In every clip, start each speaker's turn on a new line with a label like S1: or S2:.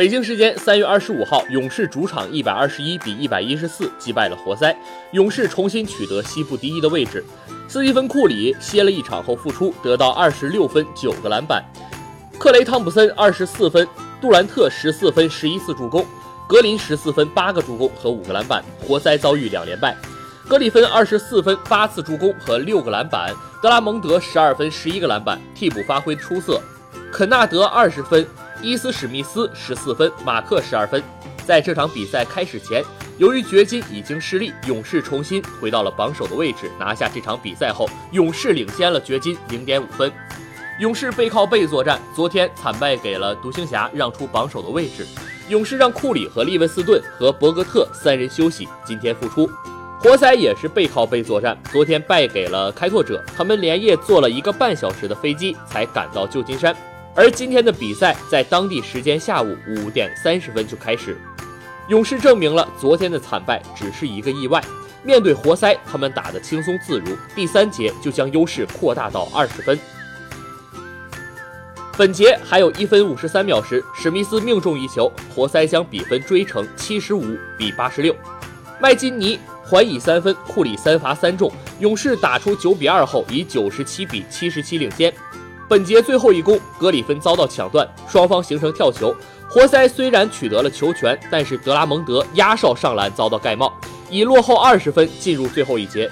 S1: 北京时间三月二十五号，勇士主场一百二十一比一百一十四击败了活塞，勇士重新取得西部第一的位置。斯蒂芬·库里歇了一场后复出，得到二十六分、九个篮板；克雷·汤普森二十四分，杜兰特十四分、十一次助攻，格林十四分、八个助攻和五个篮板。活塞遭遇两连败。格里芬二十四分、八次助攻和六个篮板，德拉蒙德十二分、十一个篮板，替补发挥出色。肯纳德二十分，伊斯史密斯十四分，马克十二分。在这场比赛开始前，由于掘金已经失利，勇士重新回到了榜首的位置。拿下这场比赛后，勇士领先了掘金零点五分。勇士背靠背作战，昨天惨败给了独行侠，让出榜首的位置。勇士让库里和利文斯顿和博格特三人休息，今天复出。活塞也是背靠背作战，昨天败给了开拓者，他们连夜坐了一个半小时的飞机才赶到旧金山。而今天的比赛在当地时间下午五点三十分就开始。勇士证明了昨天的惨败只是一个意外，面对活塞，他们打得轻松自如，第三节就将优势扩大到二十分。本节还有一分五十三秒时，史密斯命中一球，活塞将比分追成七十五比八十六。麦金尼。还以三分，库里三罚三中，勇士打出九比二后，以九十七比七十七领先。本节最后一攻，格里芬遭到抢断，双方形成跳球。活塞虽然取得了球权，但是德拉蒙德压哨上篮遭到盖帽，以落后二十分进入最后一节。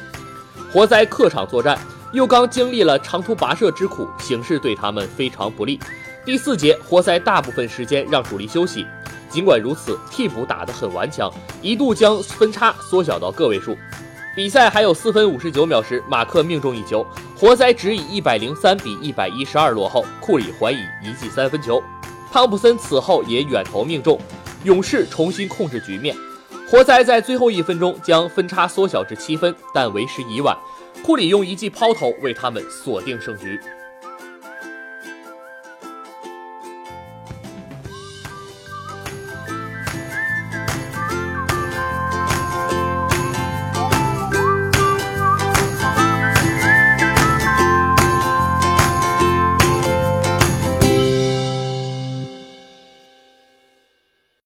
S1: 活塞客场作战，又刚经历了长途跋涉之苦，形势对他们非常不利。第四节，活塞大部分时间让主力休息。尽管如此，替补打得很顽强，一度将分差缩小到个位数。比赛还有四分五十九秒时，马克命中一球，活塞只以一百零三比一百一十二落后。库里还以一记三分球，汤普森此后也远投命中，勇士重新控制局面。活塞在最后一分钟将分差缩小至七分，但为时已晚。库里用一记抛投为他们锁定胜局。